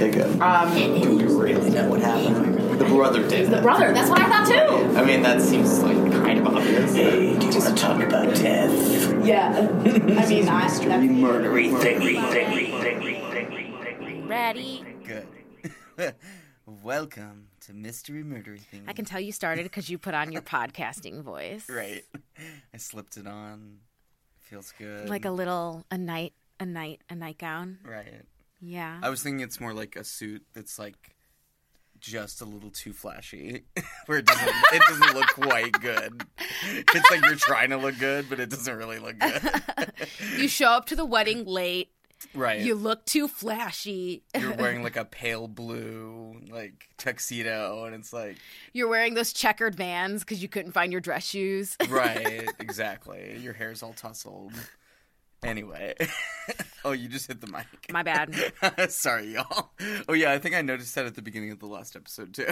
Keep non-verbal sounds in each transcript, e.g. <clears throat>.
Okay, good. Um, Do you really know what happened? The brother did. the brother. That's what I thought too. I mean, that seems like kind of obvious. Hey, do you want to talk about death? Yeah. <laughs> I mean, I. Mystery That, murdery thingy, thingy, thingy, thingy, thingy. Ready? Good. <laughs> Welcome to Mystery Murdery Thing. I can tell you started because you put on your podcasting voice. Right. I slipped it on. Feels good. Like a little, a night, a night, a nightgown. Right. Yeah. I was thinking it's more like a suit that's like just a little too flashy, <laughs> where it doesn't it doesn't look quite good. It's like you're trying to look good, but it doesn't really look good. <laughs> you show up to the wedding late. right. You look too flashy. You're <laughs> wearing like a pale blue like tuxedo, and it's like You're wearing those checkered vans because you couldn't find your dress shoes. right, exactly. Your hair's all tousled. Anyway, <laughs> oh, you just hit the mic. My bad. <laughs> Sorry, y'all. Oh yeah, I think I noticed that at the beginning of the last episode too.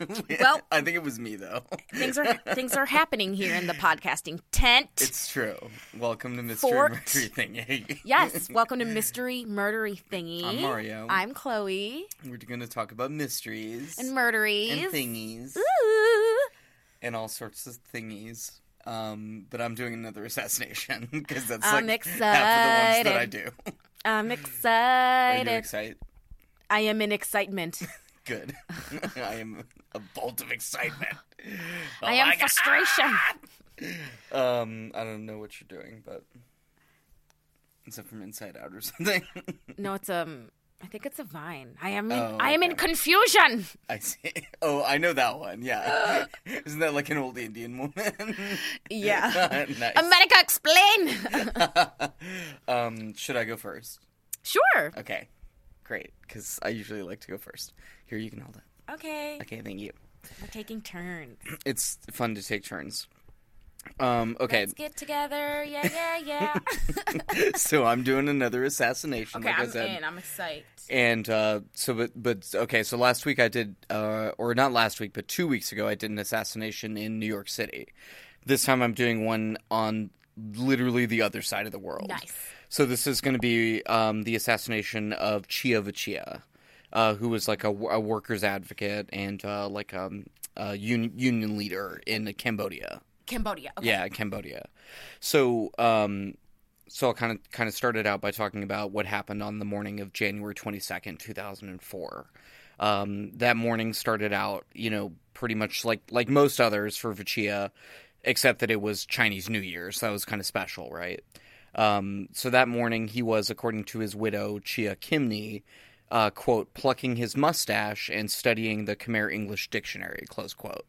<laughs> Well- I think it was me though. things are things are happening here in the podcasting tent. It's true. Welcome to Mystery Fort. Murdery Thingy. yes. Welcome to Mystery Murdery Thingy. I'm Mario. I'm Chloe. We're going to talk about mysteries And murderies. and thingies Ooh. and all sorts of thingies. Um, but I'm doing another <laughs> assassination because that's I'm like half of the ones that I do. <laughs> I'm excited. Are you excited. excited? I am in excitement. <laughs> Good. I am a bolt of excitement. Oh I am God. frustration. Um, I don't know what you're doing, but is it from Inside Out or something? No, it's um. I think it's a vine. I am. In, Oh, I am in confusion. I see. <laughs> Oh, I know that one. Yeah, <laughs> isn't that like an old Indian woman? <laughs> Yeah. nice. America, explain. um, should I go first? sure. Okay, great. Because I usually like to go first. Here, you can hold it. Okay. Okay, thank you. We're taking turns. It's fun to take turns. Um, okay, Let's get together. Yeah, yeah, yeah. <laughs> so I'm doing another assassination. okay, like I I'm said. in. I'm excited. And uh, so, but but okay. So last week I did, uh, or not last week, but two weeks ago I did an assassination in New York City. This time I'm doing one on literally the other side of the world. Nice. So this is going to be um, the assassination of Chea Vichea, uh, who was like a, a workers' advocate and uh, like um, a union, union leader in Cambodia. Cambodia. Okay. Yeah, Cambodia. So, um, so I'll kind of kind of started out by talking about what happened on the morning of January twenty second, two thousand and four. Um, that morning started out, you know, pretty much like like most others for Vichea, except that it was Chinese New Year, so that was kind of special, right? Um, so that morning, he was, according to his widow Chea Kimny, uh, quote, plucking his mustache and studying the Khmer English dictionary, close quote.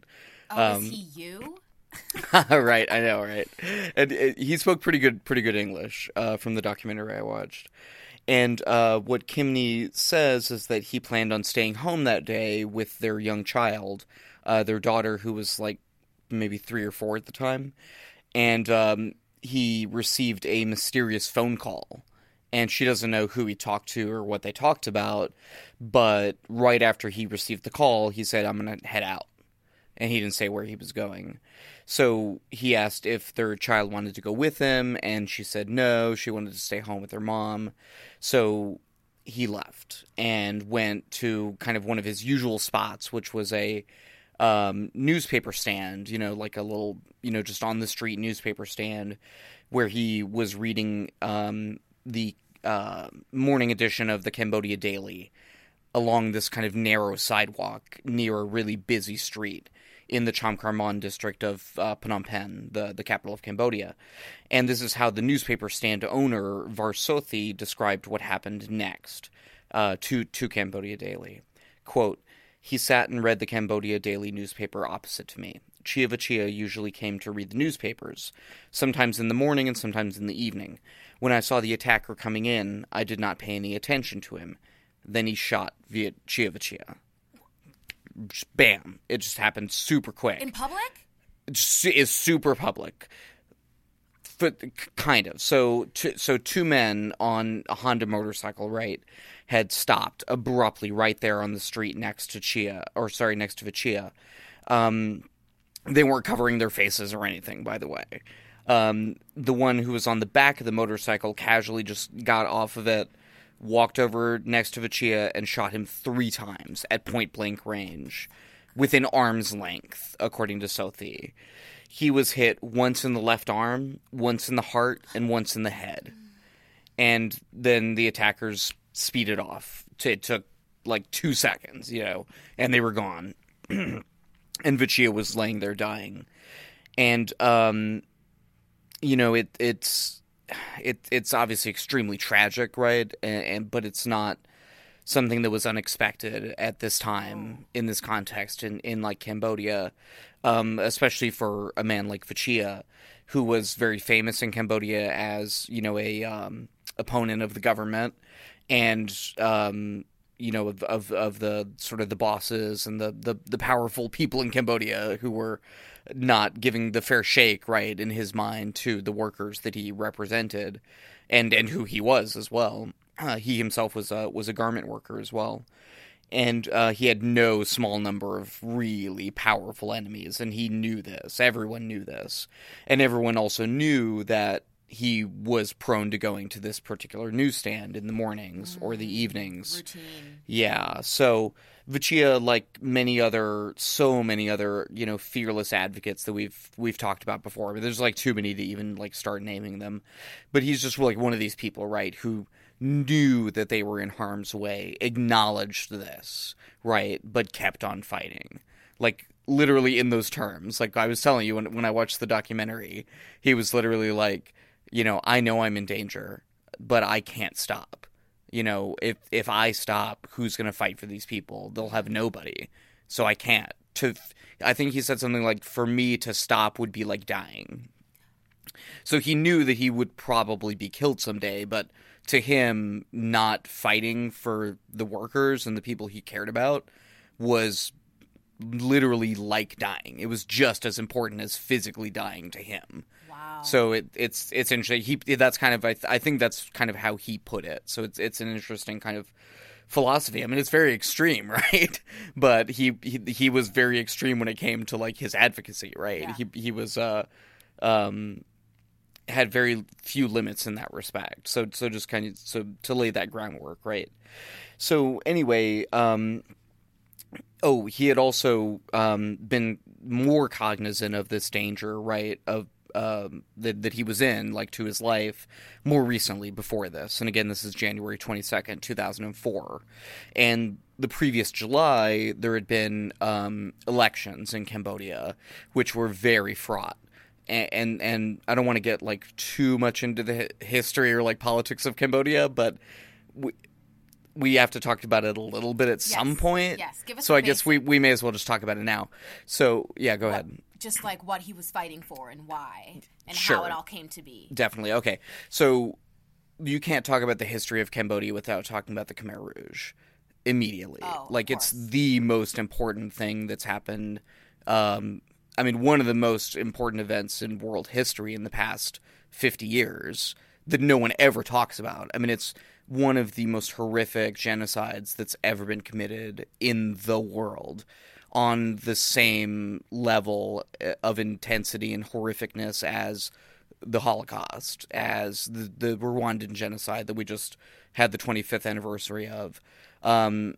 Oh, Um, is he you? <laughs> right, I know, right? And uh, he spoke pretty good, pretty good English uh, from the documentary I watched. And uh, what Kimney says is that he planned on staying home that day with their young child, uh, their daughter, who was like maybe three or four at the time, and um, he received a mysterious phone call. And she doesn't know who he talked to or what they talked about, but right after he received the call, he said, "I'm gonna head out," and he didn't say where he was going. So he asked if their child wanted to go with him, and she said no, she wanted to stay home with her mom. So he left and went to kind of one of his usual spots, which was a um, newspaper stand, you know, like a little, you know, just on the street newspaper stand where he was reading um, the uh, morning edition of the Cambodia Daily along this kind of narrow sidewalk near a really busy street in the Chamkarmon district of uh, Phnom Penh, the, the capital of Cambodia. And this is how the newspaper stand owner, Varsothi, described what happened next uh, to, to Cambodia Daily. Quote, he sat and read the Cambodia Daily newspaper opposite to me. Chia Vachia usually came to read the newspapers, sometimes in the morning and sometimes in the evening. When I saw the attacker coming in, I did not pay any attention to him. Then he shot via Chia Vachia. Just bam! It just happened super quick. In public? It just is super public. But kind of. So, two, so two men on a Honda motorcycle, right, had stopped abruptly right there on the street next to Chia, or sorry, next to Vachia. Um, they weren't covering their faces or anything, by the way. Um, the one who was on the back of the motorcycle casually just got off of it, walked over next to Vachia, and shot him three times at point blank range, within arm's length, according to Sothi. He was hit once in the left arm, once in the heart, and once in the head. And then the attackers speeded off. It took like two seconds, you know, and they were gone. <clears throat> and Vachia was laying there dying. And um, you know, it it's it it's obviously extremely tragic, right? And, and but it's not something that was unexpected at this time in this context in in like Cambodia, um, especially for a man like Vachia, who was very famous in Cambodia as you know a um, opponent of the government and um, you know of, of of the sort of the bosses and the, the the powerful people in Cambodia who were not giving the fair shake right in his mind to the workers that he represented and and who he was as well. Uh, he himself was a was a garment worker as well. And uh, he had no small number of really powerful enemies and he knew this. Everyone knew this. And everyone also knew that he was prone to going to this particular newsstand in the mornings or the mm, evenings Routine. yeah. So Vachia, like many other, so many other, you know, fearless advocates that we've we've talked about before. Mean, there's like too many to even like start naming them. But he's just like one of these people, right, who knew that they were in harm's way, acknowledged this, right, but kept on fighting. Like literally in those terms. Like I was telling you when when I watched the documentary, he was literally like, you know, I know I'm in danger, but I can't stop you know, if if I stop, who's going to fight for these people? They'll have nobody. So I can't. To I think he said something like for me to stop would be like dying. So he knew that he would probably be killed someday, but to him not fighting for the workers and the people he cared about was literally like dying. It was just as important as physically dying to him. Wow. So it, it's it's interesting. He that's kind of I, th- I think that's kind of how he put it. So it's it's an interesting kind of philosophy. I mean, it's very extreme, <laughs> right? But he he, he was very extreme when it came to like his advocacy, right? Yeah. He he was uh um had very few limits in that respect. So so just kind of so to lay that groundwork, right? So anyway, um oh, he had also um, been more cognizant of this danger, right? Of um, that that he was in, like to his life, more recently before this. And again, this is January twenty second, two thousand and four, and the previous July there had been um, elections in Cambodia, which were very fraught. And, and and I don't want to get like too much into the history or like politics of Cambodia, but we, we have to talk about it a little bit at some point. yes. Give us so I guess we, we may as well just talk about it now. So yeah, go ahead. Just like what he was fighting for and why and Sure. how it all came to be. Definitely. Okay. So you can't talk about the history of Cambodia without talking about the Khmer Rouge immediately. Oh, like it's course. the most important thing that's happened. Um, I mean, one of the most important events in world history in the past 50 years that no one ever talks about. I mean, it's one of the most horrific genocides that's ever been committed in the world on the same level uh, of intensity and horrificness as the Holocaust, as the, the Rwandan genocide that we just had the 25th anniversary of. Um,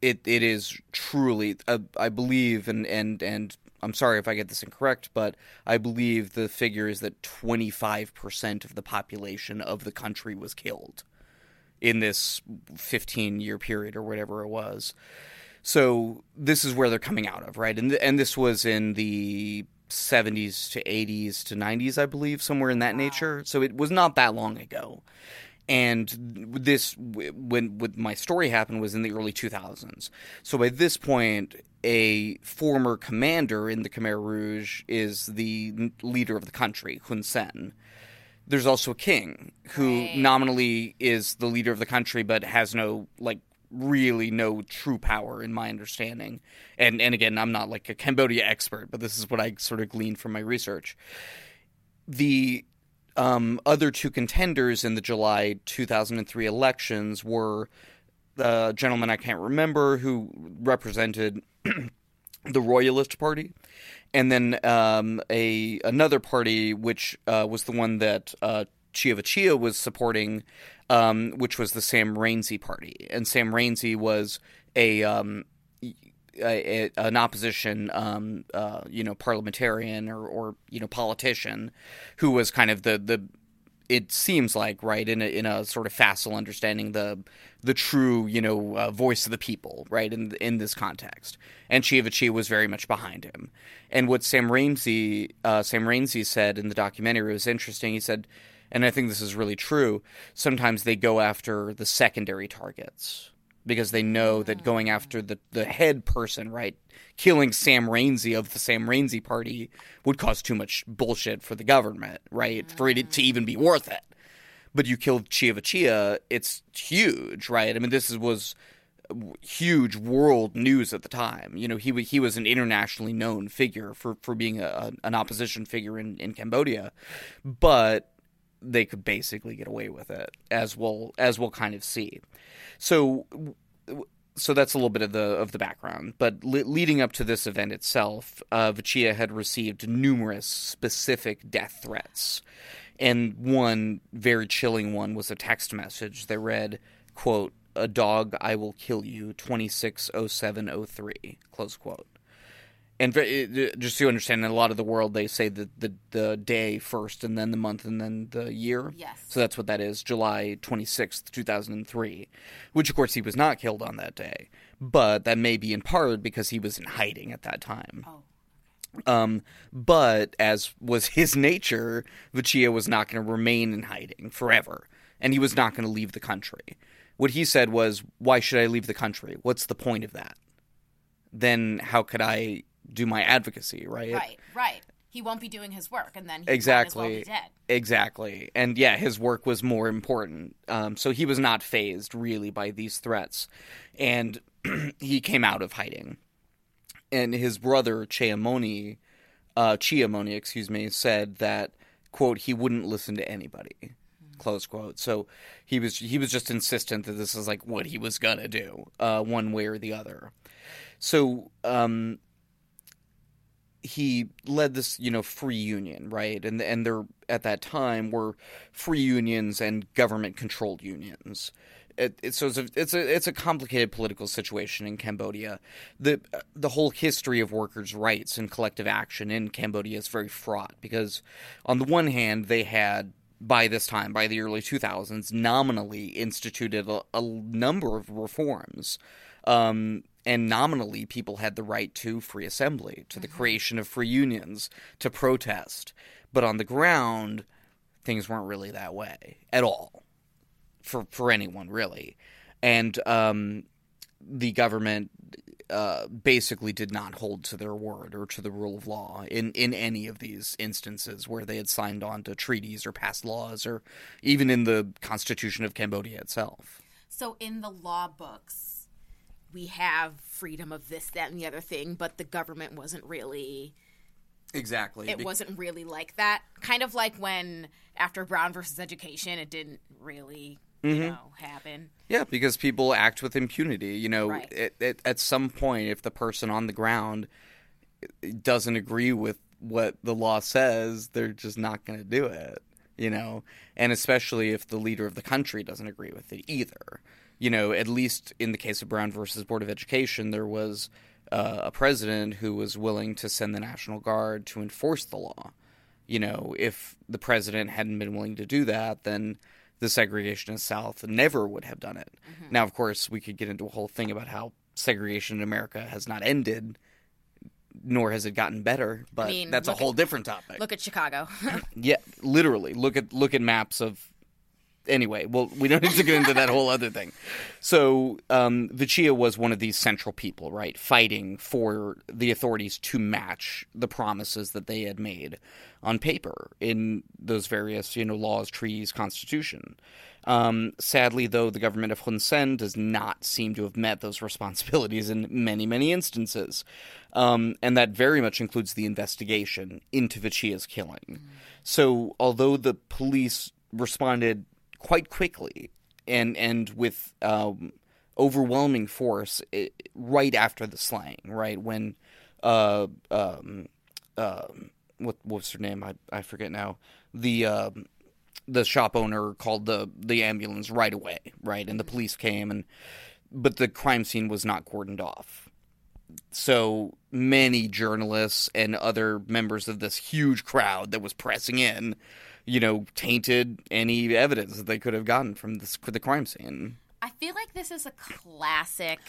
it it is truly, uh, I believe, and and and I'm sorry if I get this incorrect, but I believe the figure is that 25 percent of the population of the country was killed in this 15 year period or whatever it was. So this is where they're coming out of, right? And th- and this was in the 70s to 80s to 90s, I believe, somewhere in that nature. So it was not that long ago. And this, when when my story happened, was in the early 2000s. So by this point, a former commander in the Khmer Rouge is the leader of the country, Hun Sen. There's also a king who nominally is the leader of the country, but has no like really no true power in my understanding. And and again, I'm not like a Cambodia expert, but this is what I sort of gleaned from my research. The um, other two contenders in the July 2003 elections were the gentleman I can't remember who represented the Royalist Party, and then um, a another party which uh, was the one that uh, Chiavachia was supporting, um, which was the Sam Rainsy Party, and Sam Rainsy was a um, a, a, an opposition, um, uh, you know, parliamentarian or, or you know politician, who was kind of the the. It seems like right in a, in a sort of facile understanding the the true you know uh, voice of the people right in in this context, and Chiavachia was very much behind him. And what Sam Rainsy uh, Sam Rainsy said in the documentary was interesting. He said, and I think this is really true. Sometimes they go after the secondary targets because they know that going after the, the head person, right, killing Sam Rainsy of the Sam Rainsy party would cause too much bullshit for the government, right, for it to even be worth it. But you kill killed Chiavachia, it's huge, right? I mean, this is, was huge world news at the time. You know, he he was an internationally known figure for for being a, an opposition figure in, in Cambodia, but they could basically get away with it, as we'll as we'll kind of see. So so that's a little bit of the of the background. But le- leading up to this event itself, uh, Vachia had received numerous specific death threats, and one very chilling one was a text message that read, "quote A dog, I will kill you." Twenty six oh seven oh three. Close quote. And just so you understand, in a lot of the world, they say the, the, the day first, and then the month, and then the year. Yes. So that's what that is, July 26th, 2003. Which, of course, he was not killed on that day. But that may be in part because he was in hiding at that time. Oh. Um, but as was his nature, Vachia was not going to remain in hiding forever, and he was not going to leave the country. What he said was, "Why should I leave the country? What's the point of that? Then how could I do my advocacy, right? Right, right. He won't be doing his work, and then he Exactly. well be dead. Exactly. And yeah, his work was more important. Um, so he was not phased really by these threats. And <clears throat> he came out of hiding. And his brother, Chea Mony, uh, Chea Mony, excuse me, said that, quote, he wouldn't listen to anybody. Close quote. So he was he was just insistent that this is like what he was gonna do, uh, one way or the other. So um, he led this, you know, free union, right? And and there at that time were free unions and government controlled unions. It, it, so it's a, it's a it's a complicated political situation in Cambodia. the The whole history of workers' rights and collective action in Cambodia is very fraught because, on the one hand, they had by this time, by the early 2000s, nominally instituted a, a number of reforms. Um, and nominally, people had the right to free assembly, to the creation of free unions, to protest. But on the ground, things weren't really that way at all for, for anyone, really. And um, the government uh, basically did not hold to their word or to the rule of law in, in any of these instances where they had signed on to treaties or passed laws or even in the Constitution of Cambodia itself. So in the law books, we have freedom of this, that, and the other thing, but the government wasn't really. Exactly. It wasn't really like that. Kind of like when after Brown versus Education, it didn't really, you mm-hmm. know, happen. Yeah, because people act with impunity. You know, Right. it, it, at some point, if the person on the ground doesn't agree with what the law says, they're just not going to do it. You know, and especially if the leader of the country doesn't agree with it either. You know, at least in the case of Brown versus Board of Education, there was uh, a president who was willing to send the National Guard to enforce the law. You know, if the president hadn't been willing to do that, then the segregationist South never would have done it. Now, of course, we could get into a whole thing about how segregation in America has not ended, nor has it gotten better. But mean, that's a whole at- different topic. Look at Chicago. <laughs> Yeah, literally. Look at look at maps of. Anyway, well, we don't need to get into that whole other thing. So, um, Vichea was one of these central people, right, fighting for the authorities to match the promises that they had made on paper in those various, you know, laws, treaties, constitution. Um, sadly, though, the government of Hun Sen does not seem to have met those responsibilities in many, many instances. Um, and that very much includes the investigation into Vichea's killing. So, although the police responded quite quickly and and with um, overwhelming force i right after the slaying, right when uh, um, um, what what's her name? I I forget now. The um, the shop owner called the the ambulance right away, right, and the police came and but the crime scene was not cordoned off. So many journalists and other members of this huge crowd that was pressing in, you know, tainted any evidence that they could have gotten from this the crime scene. I feel like this is a classic.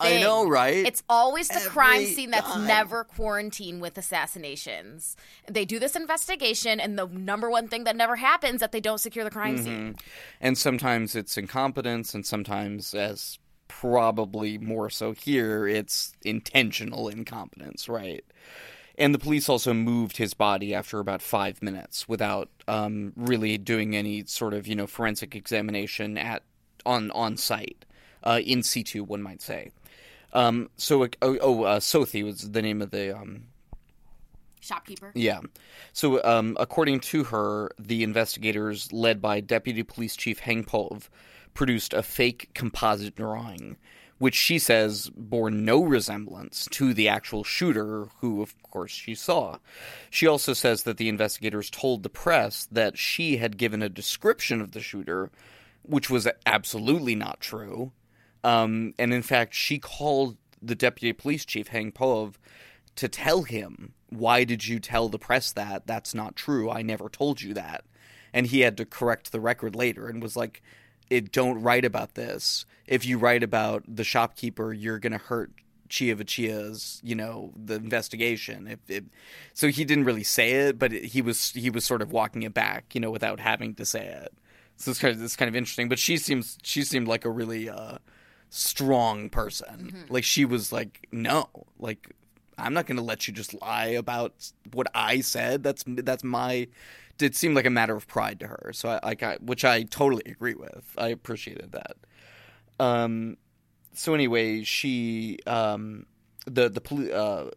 I know, right? It's always the crime scene that's time. never quarantined with assassinations. They do this investigation, and the number one thing that never happens that they don't secure the crime Mm-hmm. scene. and sometimes it's incompetence and sometimes as probably more so here it's intentional incompetence right and the police also moved his body after about five minutes without um, really doing any sort of you know forensic examination at on on site uh, in situ one might say um, so oh, oh uh, Sothi was the name of the um, Shopkeeper. yeah. So, um, according to her, the investigators, led by Deputy Police Chief Heng Pov, produced a fake composite drawing, which she says bore no resemblance to the actual shooter, who, of course, she saw. She also says that the investigators told the press that she had given a description of the shooter, which was absolutely not true. Um, and in fact, she called the deputy police chief, Heng Pov, to tell him, Why did you tell the press that? That's not true. I never told you that. And he had to correct the record later and was like, it, Don't write about this. If you write about the shopkeeper, you're going to hurt Chea Vichea's, you know, the investigation. If it, so, he didn't really say it, but he was he was sort of walking it back, you know, without having to say it. So it's kind of it's kind of interesting. But she seems she seemed like a really uh, strong person. Like she was like, no, like I'm not going to let you just lie about what I said. That's that's my. It seemed like a matter of pride to her. So I, I got, which I totally agree with. I appreciated that. Um. So anyway, she um the the poli- uh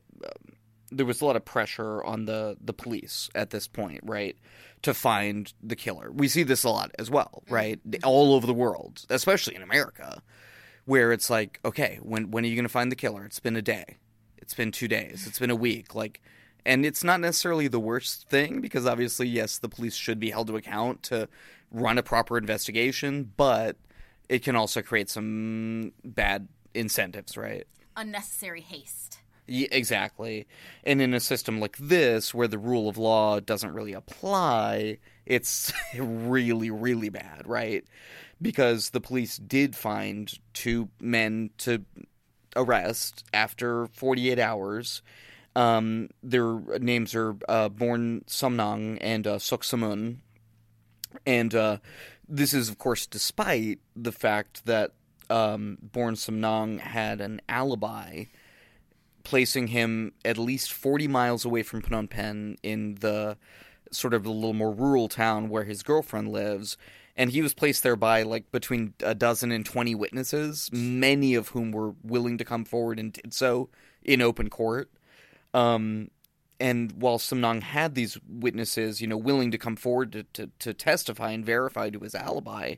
there was a lot of pressure on the the police at this point, right, to find the killer. We see this a lot as well, right, all over the world, especially in America, where it's like, okay, when when are you going to find the killer? It's been a day, it's been two days, it's been a week, like, and it's not necessarily the worst thing because obviously, yes, the police should be held to account to run a proper investigation, but it can also create some bad incentives, right? Unnecessary haste. Yeah, exactly. And in a system like this, where the rule of law doesn't really apply, it's <laughs> really, really bad, right? Because the police did find two men to arrest after 48 hours. Um, their names are uh, Born Samnang and uh, Sok Sam Oeun. And uh, this is, of course, despite the fact that um, Born Samnang had an alibi placing him at least 40 miles away from Phnom Penh in the sort of a little more rural town where his girlfriend lives. And he was placed there by like between a dozen and 20 witnesses, many of whom were willing to come forward and did so in open court. Um, and while Samnang had these witnesses, you know, willing to come forward to, to, to testify and verify to his alibi,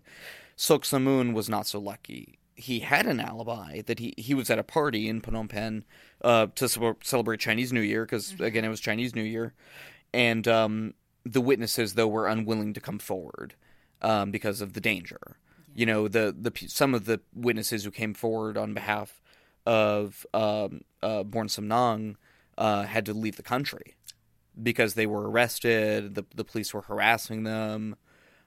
Sok Sam Oeun was not so lucky. He had an alibi that he, he was at a party in Phnom Penh uh, to ce- celebrate Chinese New Year, because again, it was Chinese New Year. And um, the witnesses, though, were unwilling to come forward um, because of the danger. You know, the, the some of the witnesses who came forward on behalf of um, uh, Born Samnang uh, had to leave the country because they were arrested. The the police were harassing them,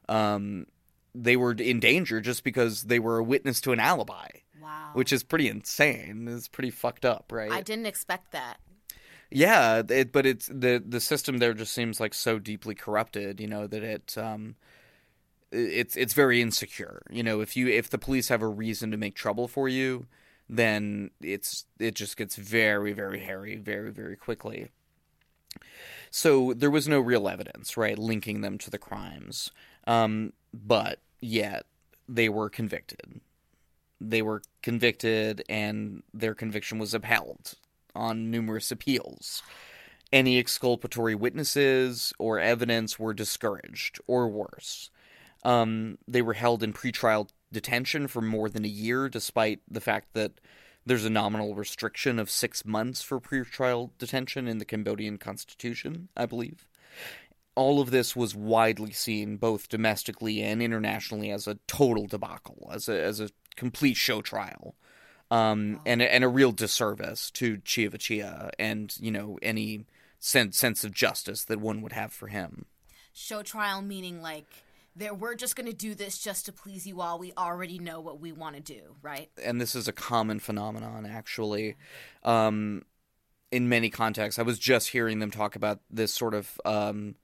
um, they were in danger just because they were a witness to an alibi. Wow. Which is pretty insane. It's pretty fucked up, right? I didn't expect that. Yeah, it, but it's the the system there just seems like so deeply corrupted, you know, that it um it's it's very insecure. You know, if you if the police have a reason to make trouble for you, then it's it just gets very very hairy very very quickly. So there was no real evidence, right, linking them to the crimes. Um, but yet they were convicted. They were convicted, and their conviction was upheld on numerous appeals. Any exculpatory witnesses or evidence were discouraged, or worse. Um, they were held in pretrial detention for more than a year, despite the fact that there's a nominal restriction of six months for pretrial detention in the Cambodian constitution, I believe. All of this was widely seen, both domestically and internationally, as a total debacle, as a as a complete show trial, um, and and a real disservice to Chiavachia and you know any sense sense of justice that one would have for him. Show trial meaning like there we're just going to do this just to please you all. We already know what we want to do, right? and this is a common phenomenon actually um, in many contexts i was just hearing them talk about this sort of um,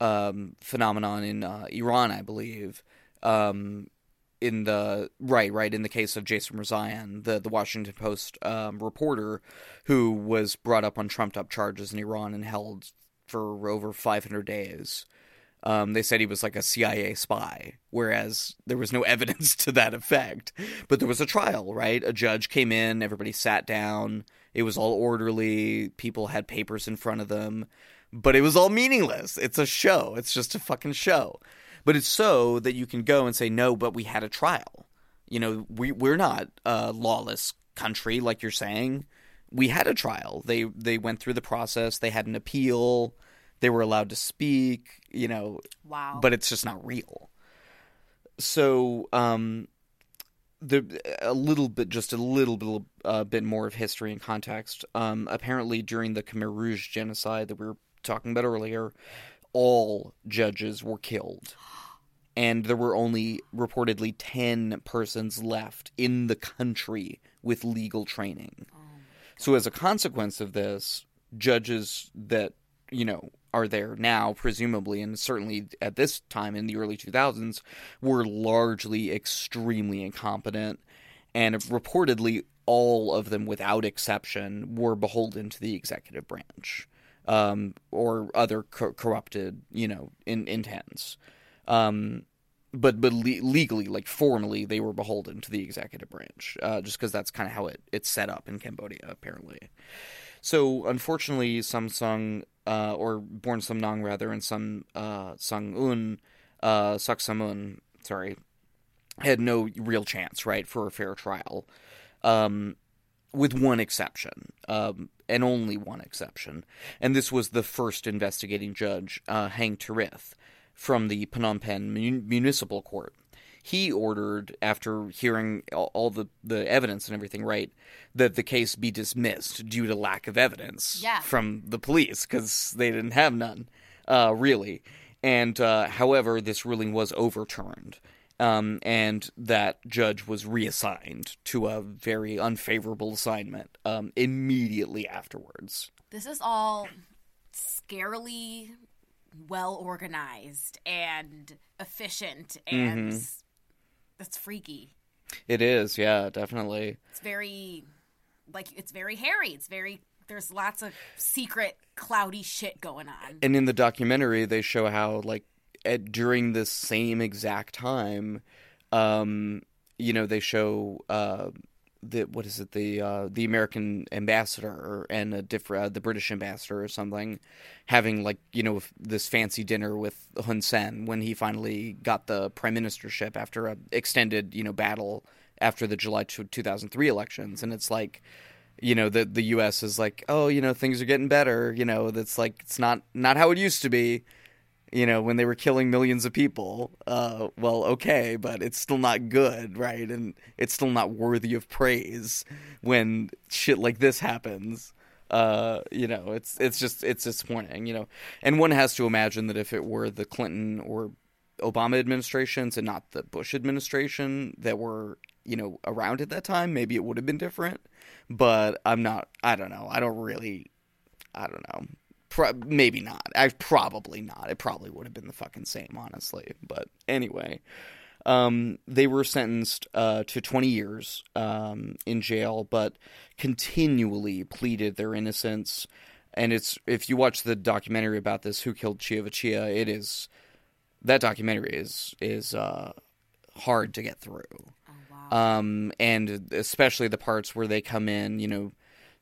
um, phenomenon in uh, iran i believe um, in the right right in the case of jason Rezaian, the the washington post um, reporter who was brought up on trumped up charges in iran and held for over 500 days um, they said he was like a CIA spy, whereas there was no <laughs> evidence to that effect. But there was a trial, right? A judge came in, everybody sat down, it was all orderly, people had papers in front of them, but it was all meaningless. It's a show, it's just a fucking show. But it's so that you can go and say, no, but we had a trial. You know, we, we're not a lawless country, like you're saying. We had a trial. They they went through the process. They had an appeal they were allowed to speak, you know. Wow. But it's just not real. So, um, the a little bit, just a little bit, uh, bit more of history and context. Um, apparently, during the Khmer Rouge genocide that we were talking about earlier, all judges were killed, and there were only reportedly ten persons left in the country with legal training. So, as a consequence of this, judges that you know are there now, presumably, and certainly at this time in the early 2000s, were largely extremely incompetent, and reportedly all of them, without exception, were beholden to the executive branch um, or other co- corrupted, you know, in, intents. Um, but but le- legally, like formally, they were beholden to the executive branch, uh, just because that's kind of how it, it's set up in Cambodia, apparently. So unfortunately, Samsung uh, or Born Sum Nong rather, and Sun uh, Sung Un, uh, Suk Samun, sorry, had no real chance, right, for a fair trial, um, with one exception, um, and only one exception, and this was the first investigating judge, uh, Hang Turith, from the Phnom Penh Mun- Municipal Court he ordered, after hearing all, all the, the evidence and everything, right, that the case be dismissed due to lack of evidence Yeah. from the police because they didn't have none, uh, really. And uh, however, this ruling was overturned. Um, and that judge was reassigned to a very unfavorable assignment um, immediately afterwards. This is all scarily well organized and efficient and Mm-hmm. That's freaky. It is, yeah, definitely. It's very like it's very hairy. It's very there's lots of secret cloudy shit going on. and in the documentary they show how like at, during this same exact time um you know they show uh the what is it the uh the American ambassador and a different uh, the British ambassador or something having like you know this fancy dinner with Hun Sen when he finally got the prime ministership after a extended you know battle after the July 2003 elections. And it's like you know the the US is like oh you know things are getting better you know that's like it's not not how it used to be you know when they were killing millions of people uh well okay but it's still not good right and it's still not worthy of praise when shit like this happens uh you know it's it's just it's disappointing you know and one has to imagine that if it were the Clinton or Obama administrations and not the Bush administration that were you know around at that time, maybe it would have been different. But I'm not. I don't know. I don't really. I don't know. Pro- maybe not. I probably not. It probably would have been the fucking same, honestly. But anyway, um, they were sentenced uh, to 20 years um, in jail, but continually pleaded their innocence. And it's if you watch the documentary about this, who killed Chia Chia? it is that documentary is is uh, hard to get through. Um, and especially the parts where they come in, you know,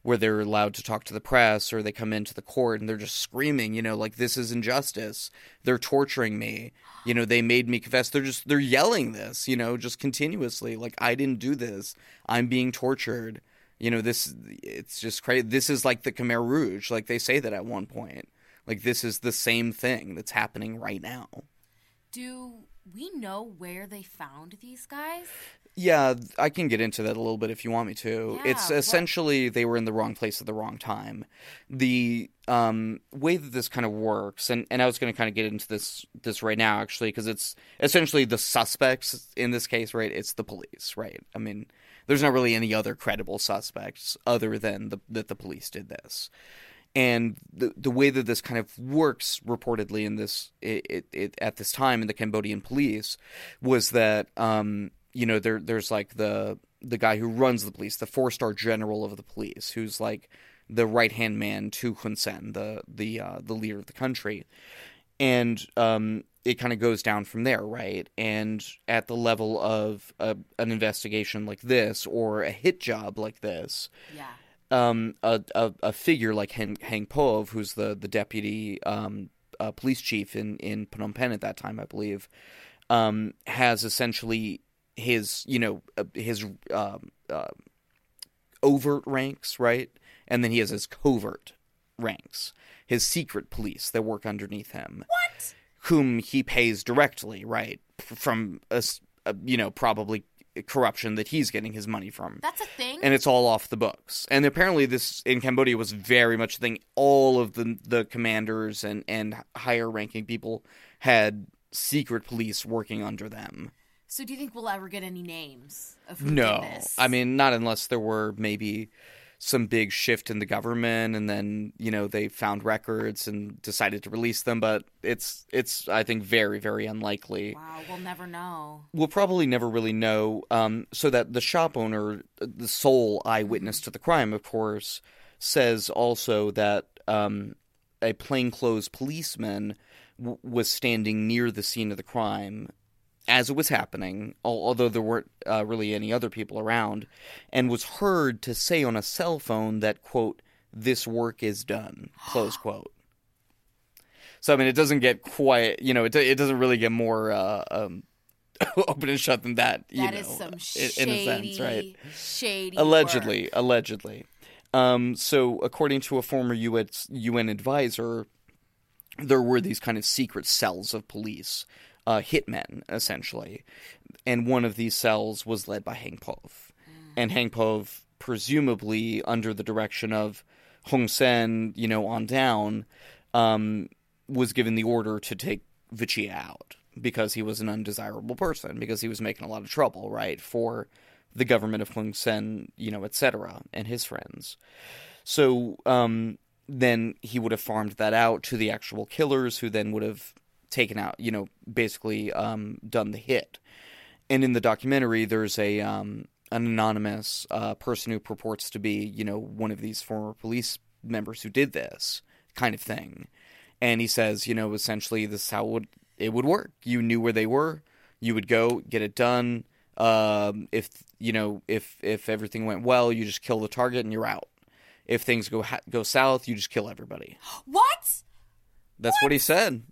where they're allowed to talk to the press or they come into the court and they're just screaming, you know, like this is injustice. They're torturing me. You know, they made me confess. They're just they're yelling this, you know, just continuously like I didn't do this. I'm being tortured. You know, this it's just crazy. This is like the Khmer Rouge. Like they say that at one point. Like this is the same thing that's happening right now. Do we know where they found these guys? Yeah, I can get into that a little bit if you want me to. Yeah, it's what- essentially they were in the wrong place at the wrong time. The um, way that this kind of works, and, and I was going to kind of get into this this right now actually, because it's essentially the suspects in this case, right? It's the police, right? I mean, there's not really any other credible suspects other than the, that the police did this. And the the way that this kind of works reportedly in this it, it, it at this time in the Cambodian police was that um, you know there there's like the the guy who runs the police, the four star general of the police, who's like the right hand man to Hun Sen, the the uh, the leader of the country, and um, it kind of goes down from there, right? And at the level of a, an investigation like this or a hit job like this, Yeah. Um, a, a, a figure like Hang, Heng Pov, who's the the deputy um, uh, police chief in in Phnom Penh at that time, I believe, um, has essentially his you know uh, his um, uh, overt ranks, right, and then he has his covert ranks, his secret police that work underneath him. What? Whom he pays directly, right, from a, a, you know probably corruption that he's getting his money from That's a thing. and it's all off the books. And apparently, this in Cambodia was very much a thing. All of the the commanders and and higher ranking people had secret police working under them. so do you think we'll ever get any names of No? I mean not unless there were maybe some big shift in the government, and then you know they found records and decided to release them. But it's it's I think very very unlikely. wow, we'll never know. we'll probably never really know. Um, so that the shop owner, the sole eyewitness to the crime, of course, says also that um, a plainclothes policeman w- was standing near the scene of the crime as it was happening, although there weren't uh, really any other people around, and was heard to say on a cell phone that quote "This work is done." <gasps> Close quote. So I mean, it doesn't get quite, you know, it, it doesn't really get more uh, um, <laughs> open and shut than that. You That know, is some shady, in a sense, right? shady. Allegedly, work. allegedly. Um, so, according to a former UN, UN advisor, there were these kind of secret cells of police, uh, hitmen, essentially. And one of these cells was led by Heng Pov. And Heng Pov, presumably under the direction of Hun Sen, you know, on down, um, was given the order to take Vichy out because he was an undesirable person, because he was making a lot of trouble, right, for the government of Hun Sen, you know, etc., and his friends. So um, then he would have farmed that out to the actual killers, who then would have taken out, you know, basically um, done the hit. And in the documentary, there's a um, an anonymous uh, person who purports to be, you know, one of these former police members who did this kind of thing. And he says, you know, essentially this is how it would it would work. You knew where they were. You would go get it done. Um, if you know if if everything went well, you just kill the target and you're out. If things go ha- go south, you just kill everybody. What? That's what, he said.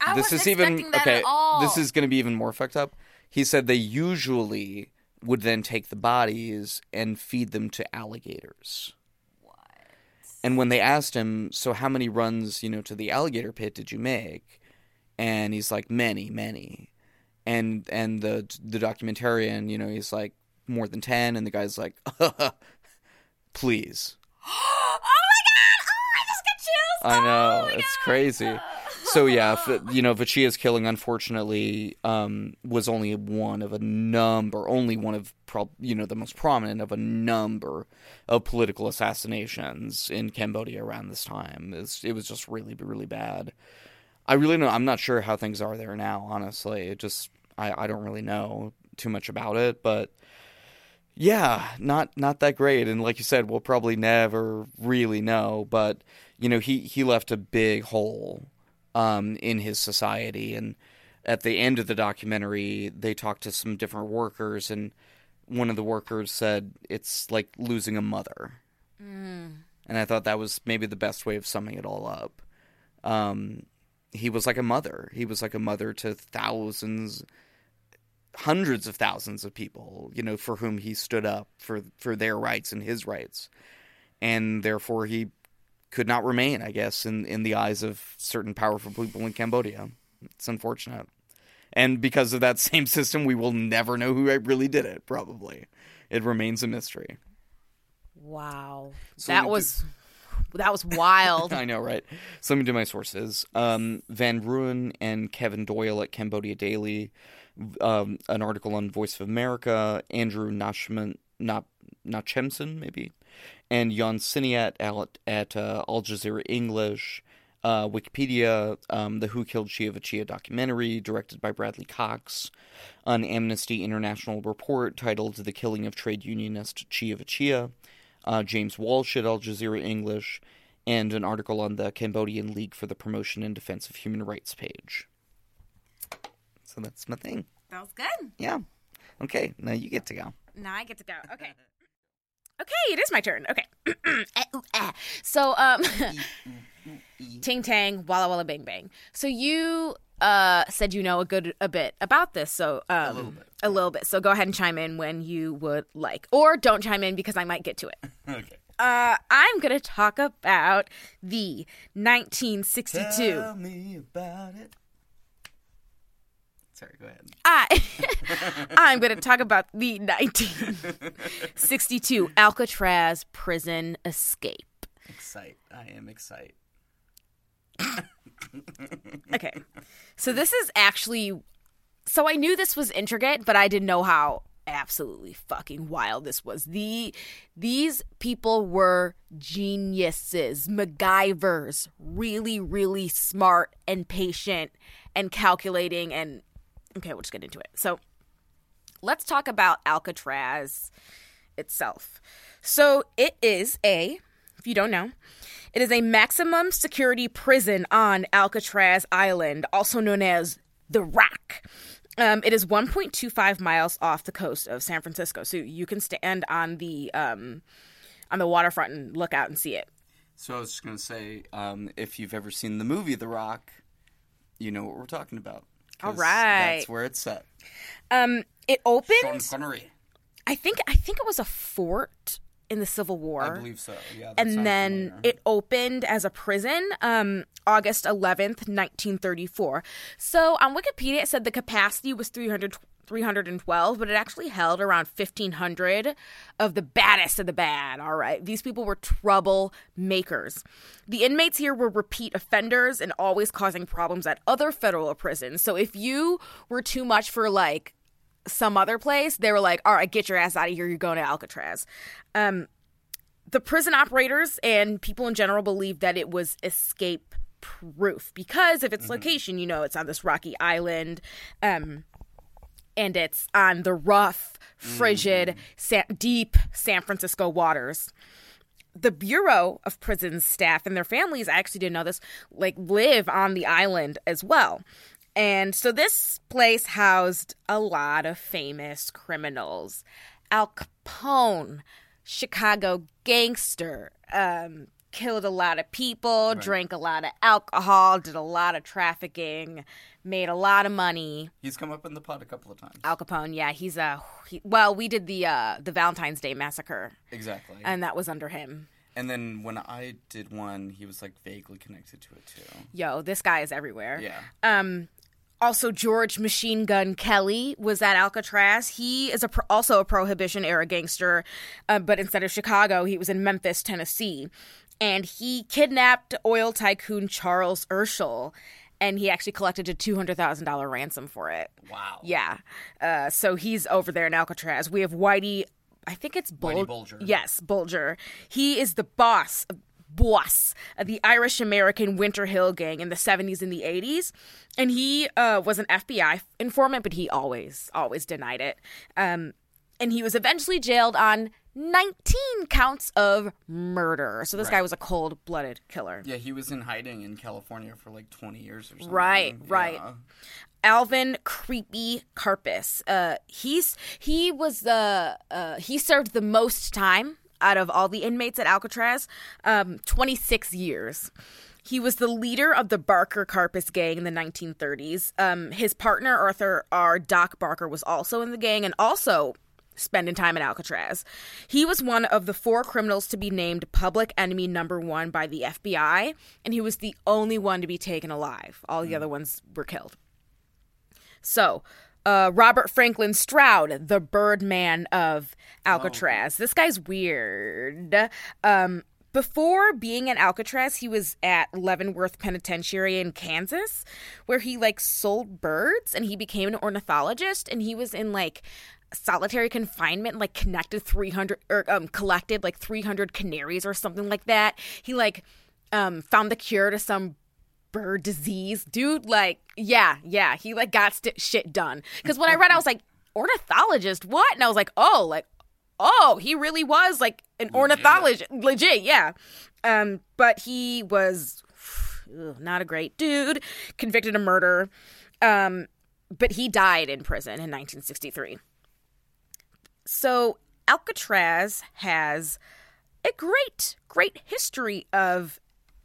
Fuck! I this is even okay. This is going to be even more fucked up. He said they usually would then take the bodies and feed them to alligators. And when they asked him, so how many runs, you know, to the alligator pit did you make? And he's like, many, many. And and the the documentarian, you know, he's like, more than ten, and the guy's like, <laughs> please. <gasps> oh my god! Oh, I just got chills. I know Oh it's God. crazy. <laughs> so yeah, you know, Vachia's killing, unfortunately, um, was only one of a number, only one of, prob- you know, the most prominent of a number of political assassinations in Cambodia around this time. It was, it was just really, really bad. I really know. I'm not sure how things are there now. Honestly, it just I, I don't really know too much about it, but yeah, not not that great. And like you said, we'll probably never really know. But you know, he he left a big hole um, in his society. And at the end of the documentary, they talked to some different workers, and one of the workers said it's like losing a mother. And I thought that was maybe the best way of summing it all up. Um, he was like a mother. He was like a mother to thousands, hundreds of thousands of people, you know, for whom he stood up for for their rights and his rights, and therefore he could not remain, I guess, in in the eyes of certain powerful people in Cambodia. It's unfortunate, and because of that <laughs> same system, we will never know who really did it. Probably, it remains a mystery. Wow. So that was <laughs> that was wild. <laughs> I know, right? So let me do my sources. Um, Van Roeun and Kevin Doyle at Cambodia Daily, um, an article on Voice of America, Andrew Nachman, not Nachemson, maybe, and Jan Siniat at, at uh, Al Jazeera English, uh, Wikipedia, um, the Who Killed Chea Vichea documentary, directed by Bradley Cox, an Amnesty International report titled The Killing of Trade Unionist Chea Vichea, uh, James Walsh at Al Jazeera English, and an article on the Cambodian League for the Promotion and Defense of Human Rights page. So that's my thing. that was good. Yeah. Okay, now you get to go. Now I get to go. Okay. Okay, it is my turn. Okay. <clears throat> Eh, so, um, <laughs> ting tang, walla walla bang bang. So you uh said you know a good a bit about this. So um, a little bit. A little bit. So go ahead and chime in when you would like, or don't chime in because I might get to it. <laughs> Okay. Uh, I'm gonna talk about the 1962. me about it. Sorry, go ahead. I <laughs> I'm going to talk about the 1962 <laughs> Alcatraz prison escape. Excite. I am excite. <laughs> Okay. So this is actually so I knew this was intricate, but I didn't know how absolutely fucking wild this was. The these people were geniuses, MacGyvers, really really smart and patient and calculating and okay, we'll just get into it. So let's talk about Alcatraz itself. So it is a, if you don't know, it is a maximum security prison on Alcatraz Island, also known as the Rock. Um, it is 1.25 miles off the coast of San Francisco, so you can stand on the um, on the waterfront and look out and see it. So I was just gonna say, um, if you've ever seen the movie The Rock, you know what we're talking about. All right. That's where it's set. Um, it Sean opened. Connery. I think I think it was a fort in the Civil War. I believe so. Yeah. and then familiar. it opened as a prison um august 11th 1934 so on wikipedia it said the capacity was 300 312 but it actually held around 1500 of the baddest of the bad all right? These people were trouble makers the inmates here were repeat offenders and always causing problems at other federal prisons. So if you were too much for like some other place they were like all right get your ass out of here. You're going to alcatraz. Um the prison operators and people in general believe that it was escape proof because of its location. You know, it's on this rocky island, um, and it's on the rough, frigid, sa- deep San Francisco waters. The Bureau of Prisons staff and their families, I actually didn't know this, like live on the island as well. And so this place housed a lot of famous criminals. Al Capone, Chicago gangster, um, killed a lot of people, drank a lot of alcohol, did a lot of trafficking, made a lot of money. He's come up in the pod a couple of times. Al Capone, yeah, he's a he, well. We did the uh, the Valentine's Day massacre, Exactly. and that was under him. And then when I did one, he was like vaguely connected to it too. Yo, this guy is everywhere. Yeah. Um, also, George Machine Gun Kelly was at Alcatraz. He is a pro- also a Prohibition era gangster, uh, but instead of Chicago, he was in Memphis, Tennessee, and he kidnapped oil tycoon Charles Urschel and he actually collected a two hundred thousand dollar ransom for it. Wow. Yeah. Uh, so he's over there in Alcatraz. We have Whitey. I think it's Bul- Whitey Bulger. Yes, Bulger. He is the boss. Boss of the Irish American Winter Hill Gang in the 70s and the 80s. And he uh, was an FBI informant, but he always, always denied it. Um, and he was eventually jailed on 19 counts of murder. So this guy was a cold blooded killer. Yeah, he was in hiding in California for like 20 years or something. Right, right. Yeah. Alvin Creepy Karpis. Uh, he's he was the uh, he served the most time out of all the inmates at Alcatraz, um, 26 years. He was the leader of the Barker Karpis gang in the 1930s. Um, his partner Arthur R. Doc Barker was also in the gang and also spending time at Alcatraz. He was one of the four criminals to be named public enemy number one by the FBI, and he was the only one to be taken alive. All the other ones were killed. So, uh, Robert Franklin Stroud, the Birdman of Alcatraz. This guy's weird. Um, before being in Alcatraz, he was at Leavenworth Penitentiary in Kansas, where he like sold birds and he became an ornithologist. And he was in like solitary confinement, like connected 300 or um, collected like 300 canaries or something like that. He like um, found the cure to some bird disease. Dude, like, yeah, yeah, he like got st- shit done. Because when I read, I was like, ornithologist, what? And I was like, oh, like, oh, he really was like an ornithologist, legit, yeah. Um, but he was ugh, not a great dude, convicted of murder. Um, but he died in prison in 1963. So Alcatraz has a great, great history of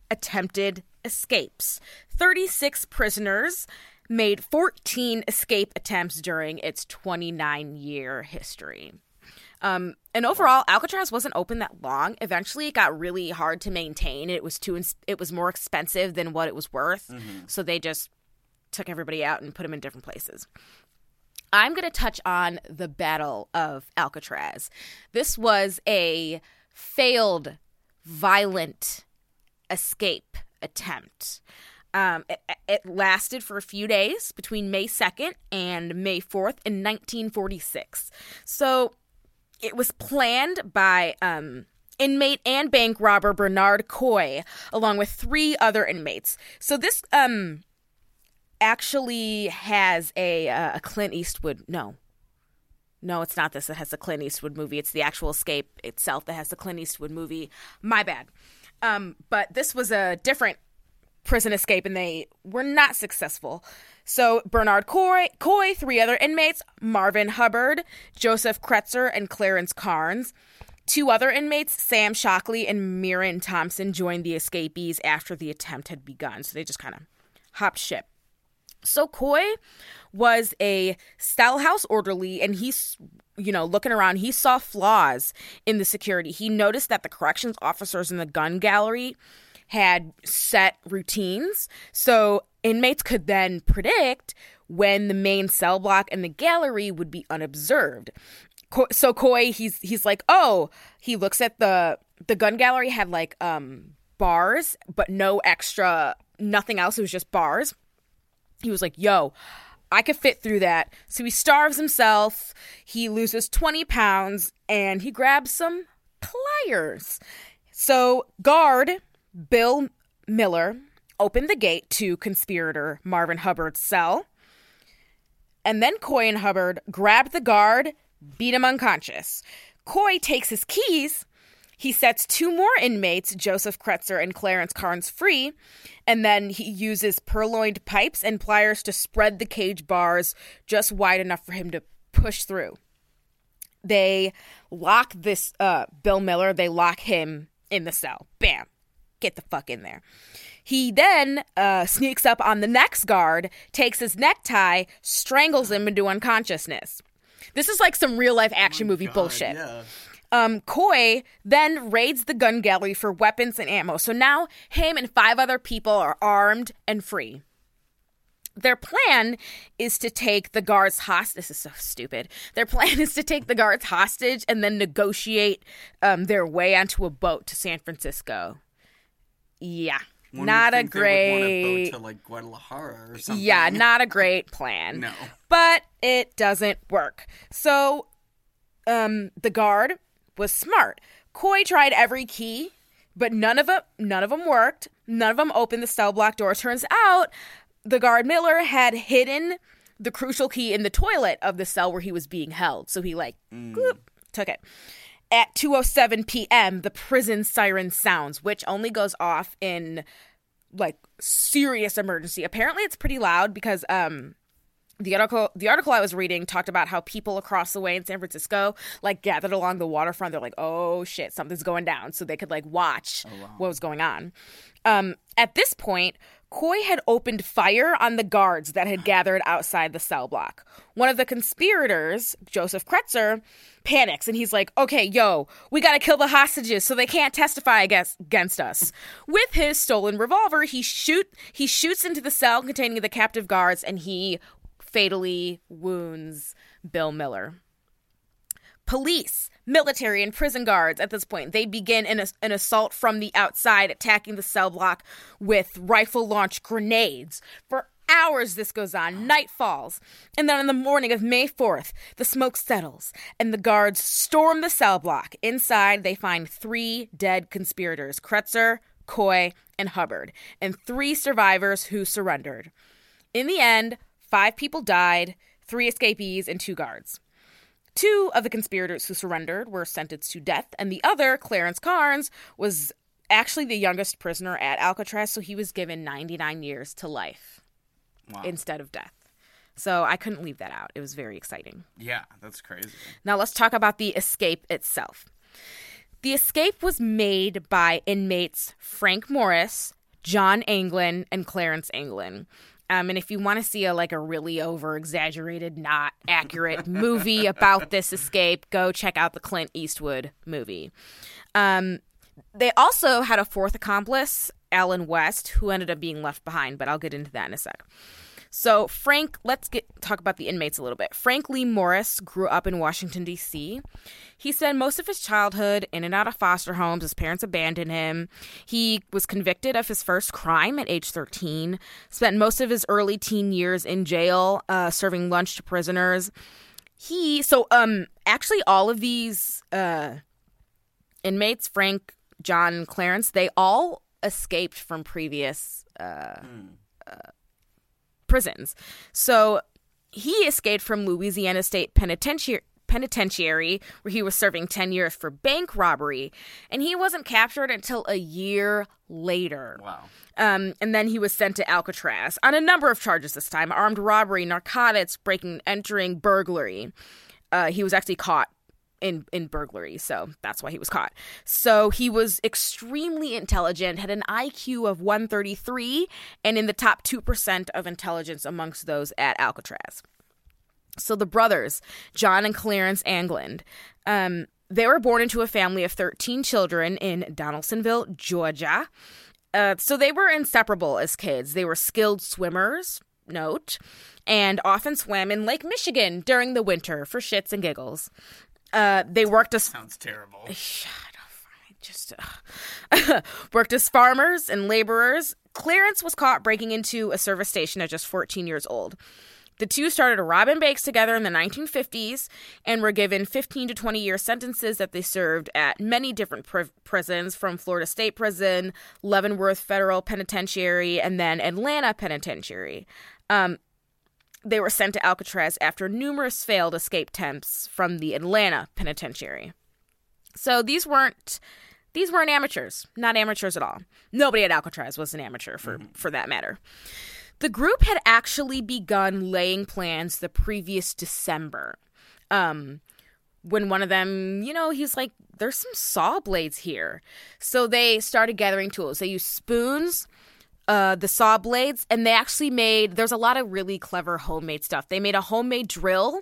attempted escapes. 36 prisoners made 14 escape attempts during its 29 year history. Um, and overall, Alcatraz wasn't open that long. Eventually, it got really hard to maintain. It was too. ins- It was more expensive than what it was worth. So they just took everybody out and put them in different places. I'm going to touch on the Battle of Alcatraz. This was a failed, violent escape attempt. Um, it, it lasted for a few days between May 2nd and May 4th in 1946. So it was planned by um, inmate and bank robber Bernard Coy, along with three other inmates. So this um, actually has a, uh, a Clint Eastwood. No. No, it's not this that has the Clint Eastwood movie. It's the actual escape itself that has the Clint Eastwood movie. My bad. Um, but this was a different prison escape and they were not successful. So Bernard Coy, Coy, three other inmates, Marvin Hubbard, Joseph Kretzer, and Clarence Carnes. Two other inmates, Sam Shockley and Miran Thompson, joined the escapees after the attempt had begun. So they just kind of hopped ship. So Coy was a cell house orderly and he's you know looking around he saw flaws in the security. He noticed that the corrections officers in the gun gallery had set routines so inmates could then predict when the main cell block and the gallery would be unobserved. So Coy he's he's like oh he looks at the the gun gallery had like um bars but no extra nothing else it was just bars he was like, yo, I could fit through that. So he starves himself, he loses 20 pounds, and he grabs some pliers. So, guard Bill Miller opened the gate to conspirator Marvin Hubbard's cell. And then Coy and Hubbard grabbed the guard, beat him unconscious. Coy takes his keys. He sets two more inmates, Joseph Kretzer and Clarence Carnes, free, and then he uses purloined pipes and pliers to spread the cage bars just wide enough for him to push through. They lock this uh, Bill Miller, they lock him in the cell. Bam. Get the fuck in there. He then uh, sneaks up on the next guard, takes his necktie, strangles him into unconsciousness. This is like some real life action movie bullshit. Um, Coy then raids the gun gallery for weapons and ammo. So now him and five other people are armed and free. Their plan is to take the guards hostage. This is so stupid. Their plan <laughs> is to take the guards hostage and then negotiate um, their way onto a boat to San Francisco. Yeah. Would not a think they would wanna great to like Guadalajara or something. Yeah, not a great plan. No. But it doesn't work. So um the guard was smart. Coy tried every key, but none of them none of them worked. None of them opened the cell block door. Turns out the guard Miller had hidden the crucial key in the toilet of the cell where he was being held. So he like gloop, took it. At 2:07 p.m., the prison siren sounds, which only goes off in like serious emergency. Apparently, it's pretty loud because um the article the article I was reading talked about how people across the way in San Francisco like gathered along the waterfront. They're like, "Oh shit, something's going down," so they could like watch what was going on. Um, at this point, Coy had opened fire on the guards that had <gasps> gathered outside the cell block. One of the conspirators, Joseph Kretzer, panics and he's like, "Okay, yo, we got to kill the hostages so they can't testify against against us." <laughs> With his stolen revolver, he shoot he shoots into the cell containing the captive guards and he fatally wounds Bill Miller. Police, military, and prison guards at this point, they begin an, an assault from the outside, attacking the cell block with rifle launched grenades. For hours this goes on, night falls, and then on the morning of May 4th, the smoke settles, and the guards storm the cell block. Inside, they find three dead conspirators Kretzer, Coy, and Hubbard, and three survivors who surrendered. In the end, five people died, three escapees, and two guards. Two of the conspirators who surrendered were sentenced to death, and the other, Clarence Carnes, was actually the youngest prisoner at Alcatraz, so he was given 99 years to life instead of death. So I couldn't leave that out. It was very exciting. Yeah, that's crazy. Now let's talk about the escape itself. The escape was made by inmates Frank Morris, John Anglin, and Clarence Anglin. Um, and if you want to see a like a really over exaggerated, not accurate movie about this escape, go check out the Clint Eastwood movie. Um, they also had a fourth accomplice, Alan West, who ended up being left behind, but I'll get into that in a sec. So Frank, let's get talk about the inmates a little bit. Frank Lee Morris grew up in Washington D.C. He spent most of his childhood in and out of foster homes. His parents abandoned him. He was convicted of his first crime at age 13. Spent most of his early teen years in jail, uh, serving lunch to prisoners. He so um actually all of these uh inmates, Frank, John, Clarence, they all escaped from previous uh, uh, prisons. So he escaped from Louisiana State Penitentiary. Penitentiary, where he was serving 10 years for bank robbery, and he wasn't captured until a year later. Wow. Um, and then he was sent to Alcatraz on a number of charges this time armed robbery, narcotics, breaking, and entering, burglary. Uh, he was actually caught in in burglary, so that's why he was caught. So he was extremely intelligent, had an IQ of 133, and in the top two percent of intelligence amongst those at Alcatraz. So the brothers, John and Clarence Anglin, um, they were born into a family of 13 children in Donalsonville, Georgia. Uh, so they were inseparable as kids. They were skilled swimmers, note, and often swam in Lake Michigan during the winter for shits and giggles. Uh, they worked as Sounds terrible. <sighs> just uh, <laughs> worked as farmers and laborers. Clarence was caught breaking into a service station at just 14 years old. The two started robbing banks together in the 1950s and were given 15 to 20 year sentences that they served at many different pr- prisons from Florida State Prison, Leavenworth Federal Penitentiary, and then Atlanta Penitentiary. Um, they were sent to Alcatraz after numerous failed escape attempts from the Atlanta Penitentiary. So these weren't these weren't amateurs, not amateurs at all. Nobody at Alcatraz was an amateur for for that matter. The group had actually begun laying plans the previous December. Um, when one of them, you know, he's like, there's some saw blades here. So they started gathering tools. They used spoons, uh, the saw blades, and they actually made, there's a lot of really clever homemade stuff. They made a homemade drill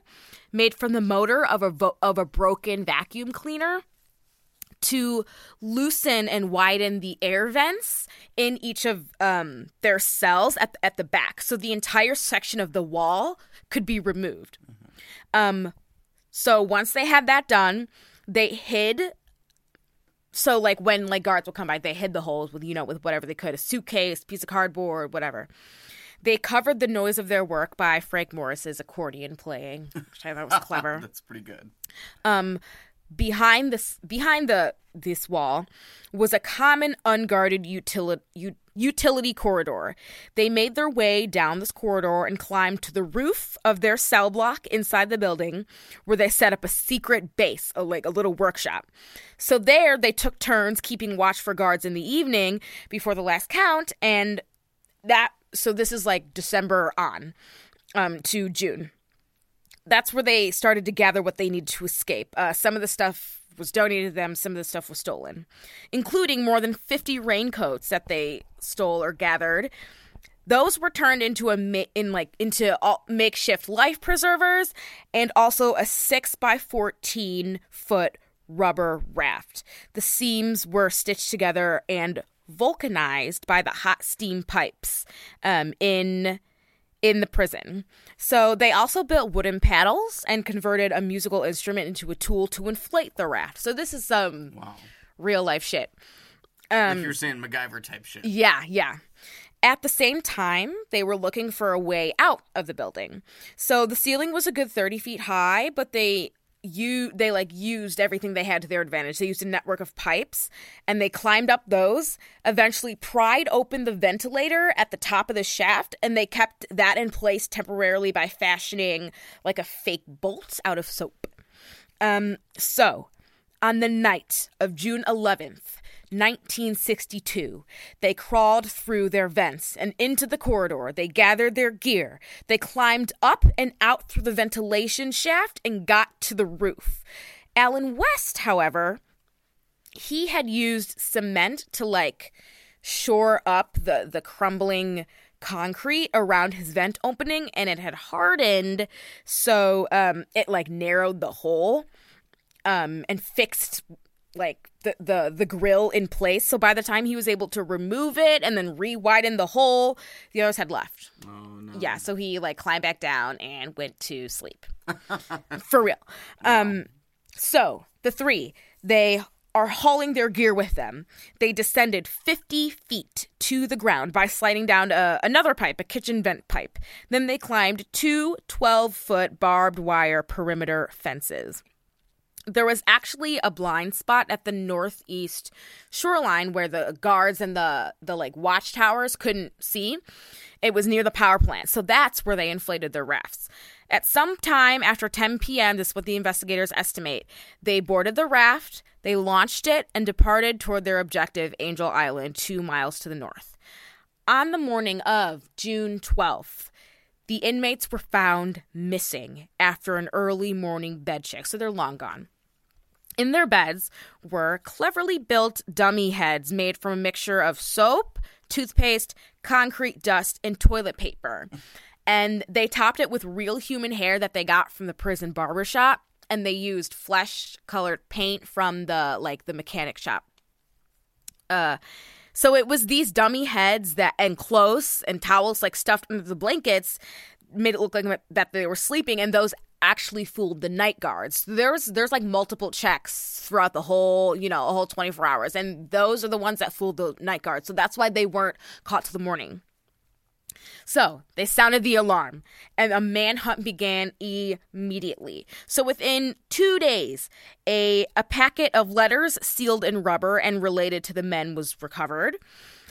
made from the motor of a, vo- of a broken vacuum cleaner to loosen and widen the air vents in each of um, their cells at, at the back. So the entire section of the wall could be removed. Um, so once they had that done, they hid so like when like guards would come by, they hid the holes with you know with whatever they could, a suitcase, piece of cardboard, whatever. They covered the noise of their work by Frank Morris's accordion playing, which I thought was <laughs> clever. That's pretty good. Um, behind this behind the this wall was a common unguarded utility utility corridor. They made their way down this corridor and climbed to the roof of their cell block inside the building, where they set up a secret base, a, like a little workshop. So there, they took turns keeping watch for guards in the evening before the last count, and that. So this is like December on um, to June that's where they started to gather what they needed to escape. Uh, some of the stuff was donated to them, some of the stuff was stolen, including more than 50 raincoats that they stole or gathered. Those were turned into a in like into all makeshift life preservers and also a 6 by 14 foot rubber raft. The seams were stitched together and vulcanized by the hot steam pipes um, in in the prison. So they also built wooden paddles and converted a musical instrument into a tool to inflate the raft. So this is some Wow. real life shit. if um, you're saying MacGyver type shit. Yeah, yeah. At the same time, they were looking for a way out of the building. So the ceiling was a good 30 feet high, but they you they like used everything they had to their advantage. They used a network of pipes and they climbed up those, eventually pried open the ventilator at the top of the shaft and they kept that in place temporarily by fashioning like a fake bolt out of soap. Um so, on the night of June 11th, 1962, they crawled through their vents and into the corridor. They gathered their gear. They climbed up and out through the ventilation shaft and got to the roof. Alan West, however, he had used cement to like shore up the the crumbling concrete around his vent opening and it had hardened so um it like narrowed the hole um and fixed like the, the the grill in place. So by the time he was able to remove it and then re-widen the hole the others had left. Oh no. yeah so he like climbed back down and went to sleep. <laughs> For real. Um so the three they are hauling their gear with them. They descended 50 feet to the ground by sliding down a, another pipe a kitchen vent pipe. Then they climbed two 12 foot barbed wire perimeter fences there was actually a blind spot at the northeast shoreline where the guards and the the like watchtowers couldn't see. It was near the power plant. So that's where they inflated their rafts. At some time after 10 p.m this is what the investigators estimate they boarded the raft they launched it and departed toward their objective angel island two miles to the north. On the morning of june 12th the inmates were found missing after an early morning bed check. So they're long gone in their beds were cleverly built dummy heads made from a mixture of soap, toothpaste, concrete dust, and toilet paper. And they topped it with real human hair that they got from the prison barbershop. And they used flesh colored paint from the like the mechanic shop. Uh so it was these dummy heads that and clothes and towels like stuffed under the blankets made it look like that they were sleeping and those actually fooled the night guards. There's there's like multiple checks throughout the whole, you know, a whole 24 hours and those are the ones that fooled the night guards. So that's why they weren't caught till the morning. So they sounded the alarm, and a manhunt began immediately. So within two days, a, a packet of letters sealed in rubber and related to the men was recovered.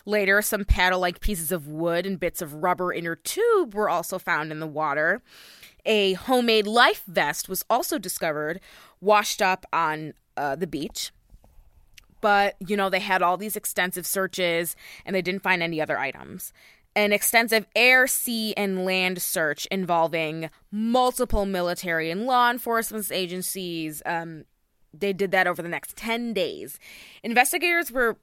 Later, some paddle like pieces of wood and bits of rubber inner tube were also found in the water. A homemade life vest was also discovered, washed up on uh, the beach. But, you know, they had all these extensive searches and they didn't find any other items an extensive air, sea, and land search involving multiple military and law enforcement agencies. Um, they did that over the next 10 days. Investigators were,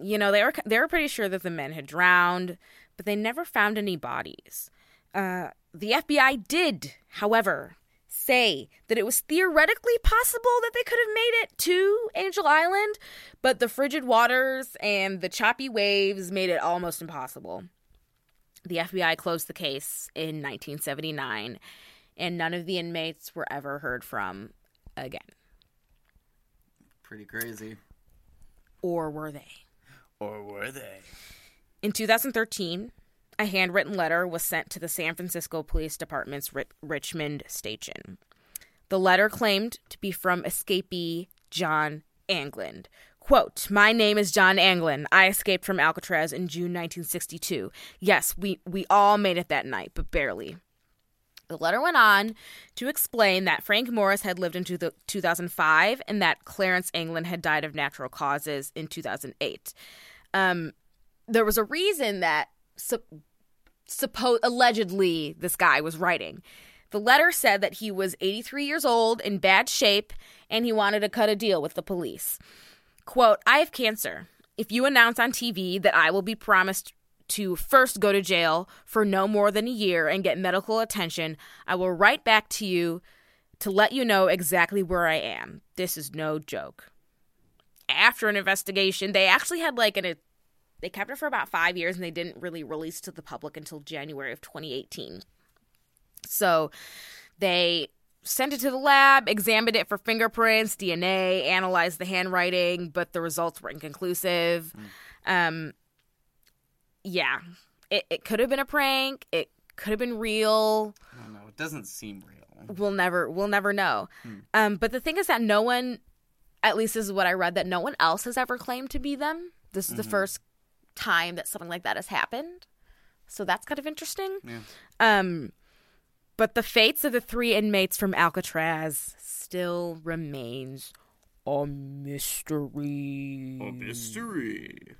you know, they were, they were pretty sure that the men had drowned, but they never found any bodies. Uh, the FBI did, however, say that it was theoretically possible that they could have made it to Angel Island, but the frigid waters and the choppy waves made it almost impossible. The FBI closed the case in 1979, and none of the inmates were ever heard from again. Pretty crazy. Or were they? Or were they? In 2013, a handwritten letter was sent to the San Francisco Police Department's Ri- Richmond station. The letter claimed to be from escapee John Anglin. Quote, My name is John Anglin. I escaped from Alcatraz in June 1962. Yes, we, we all made it that night, but barely. The letter went on to explain that Frank Morris had lived into the 2005 and that Clarence Anglin had died of natural causes in 2008. Um, there was a reason that suppo- allegedly this guy was writing. The letter said that he was 83 years old, in bad shape, and he wanted to cut a deal with the police. Quote, I have cancer. If you announce on TV that I will be promised to first go to jail for no more than a year and get medical attention, I will write back to you to let you know exactly where I am. This is no joke. After an investigation, they actually had like an they kept it for about 5 years and they didn't really release to the public until January of 2018. So they sent it to the lab, examined it for fingerprints, DNA, analyzed the handwriting, but the results were inconclusive. Um, yeah, it, it could have been a prank. It could have been real. I don't know. It doesn't seem real. We'll never, we'll never know. Um, but the thing is that no one, at least this is what I read, that no one else has ever claimed to be them. This is the first time that something like that has happened. So that's kind of interesting. Yeah. Um, but the fates of the three inmates from Alcatraz still remains a mystery. A mystery.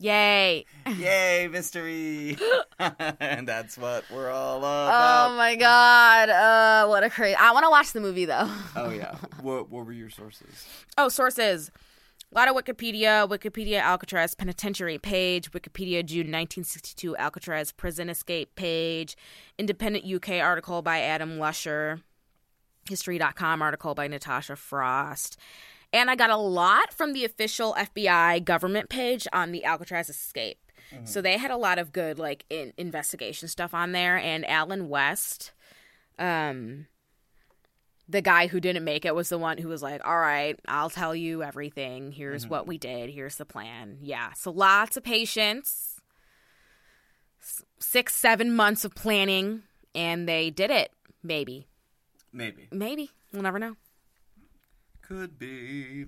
Yay! Yay, <laughs> mystery. and <laughs> <laughs> that's what we're all about. Oh my god! Uh, what a crazy! I want to watch the movie though. oh, yeah. What, what were your sources? Oh, sources. A lot of Wikipedia, Wikipedia Alcatraz penitentiary page, Wikipedia June 1962 Alcatraz prison escape page, independent UK article by Adam Lusher, History.com article by Natasha Frost. And I got a lot from the official FBI government page on the Alcatraz escape. So they had a lot of good like in- investigation stuff on there. And Alan West, um, the guy who didn't make it was the one who was like, "All right, I'll tell you everything. Here's what we did. Here's the plan." Yeah, so lots of patience, six, seven months of planning, and they did it. Maybe, Maybe. maybe we'll never know. Could be.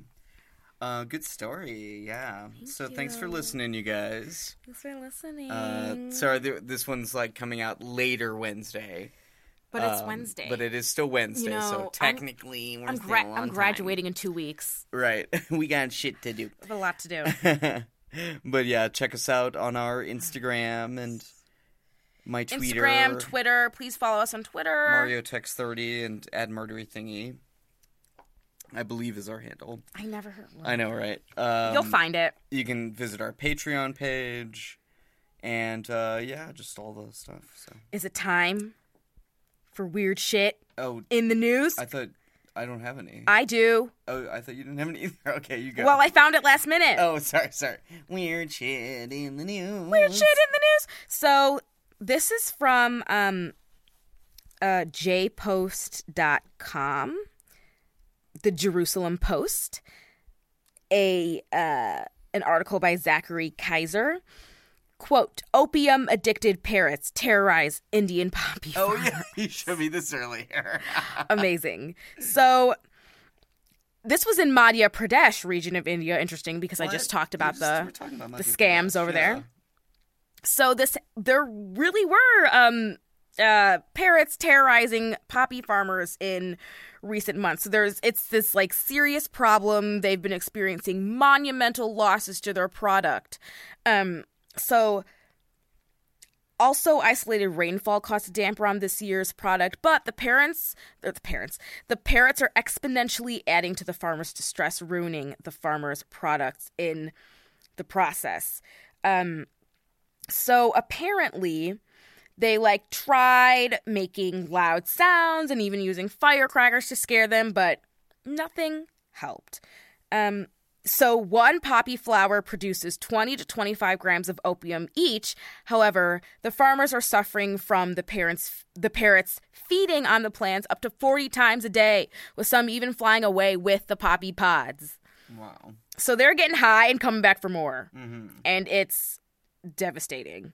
Uh, good story, yeah. so thanks for listening, you guys. Thanks for listening. Uh, sorry, th- this one's like coming out later Wednesday. But it's Um, Wednesday. But it is still Wednesday, know, so I'm- technically we're I'm, still gra- on I'm time. graduating in two weeks. Right, <laughs> we got shit to do. I have a lot to do. <laughs> but yeah, check us out on our Instagram and my Twitter. Instagram, Twitter. Please follow us on Twitter. Mario Text thirty and add murdery thingy. I believe is our handle. I never heard. One. I know, right? Um, You'll find it. You can visit our Patreon page, and uh, yeah, just all the stuff. So, Is it time for weird shit oh, in the news? I thought I don't have any. I do. oh, I thought you didn't have any either. <laughs> Okay, you go. Well, I found it last minute. Oh, sorry, sorry. Weird shit in the news. Weird shit in the news. So this is from um, uh, jpost.com, the Jerusalem Post, a uh, an article by Zachary Kaiser. Quote: Opium addicted parrots terrorize Indian poppy. Oh yeah, you showed me this earlier. <laughs> amazing. So this was in Madhya Pradesh region of India. Interesting because I just talked about just the about the scams Pradesh, over yeah. there. So this there really were um uh parrots terrorizing poppy farmers in recent months. So there's it's this like serious problem. They've been experiencing monumental losses to their product. Um so also, isolated rainfall caused a damper on this year's product, but the parents, the parents, the parrots are exponentially adding to the farmers' distress, ruining the farmers' products in the process. Um, so apparently, they like tried making loud sounds and even using firecrackers to scare them, but nothing helped. Um, so one poppy flower produces 20 to 25 grams of opium each. However, the farmers are suffering from the parents the parrots feeding on the plants up to 40 times a day, with some even flying away with the poppy pods. Wow. So they're getting high and coming back for more. Mm-hmm. And it's devastating.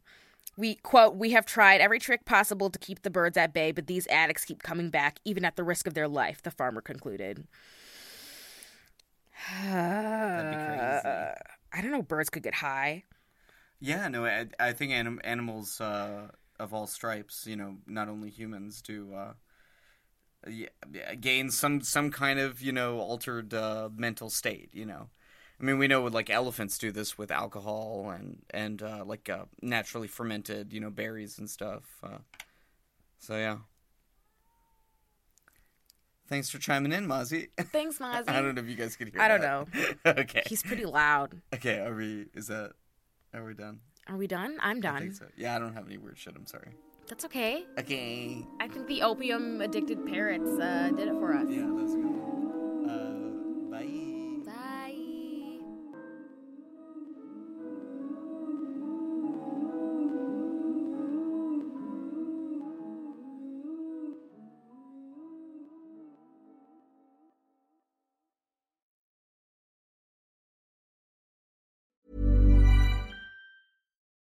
We quote, we have tried every trick possible to keep the birds at bay, but these addicts keep coming back, even at the risk of their life, the farmer concluded. That'd be crazy. <sighs> I don't know, birds could get high. Yeah, no, I, I think anim- animals uh, of all stripes, you know, not only humans, do uh, yeah, gain some some kind of you know altered uh, mental state. You know, I mean, we know like elephants do this with alcohol and and uh, like uh, naturally fermented, you know, berries and stuff. Uh, so yeah. Thanks for chiming in, Mozzie. Thanks, Mozzie. <laughs> I don't know if you guys could hear. Me. I don't that. <laughs> okay. He's pretty loud. Okay. Are we? Is that? Are we done? Are we done? I'm done. So. Yeah, I don't have any weird shit. I'm sorry. That's okay. Okay. I think the opium addicted parrots uh, did it for us. Yeah, that's good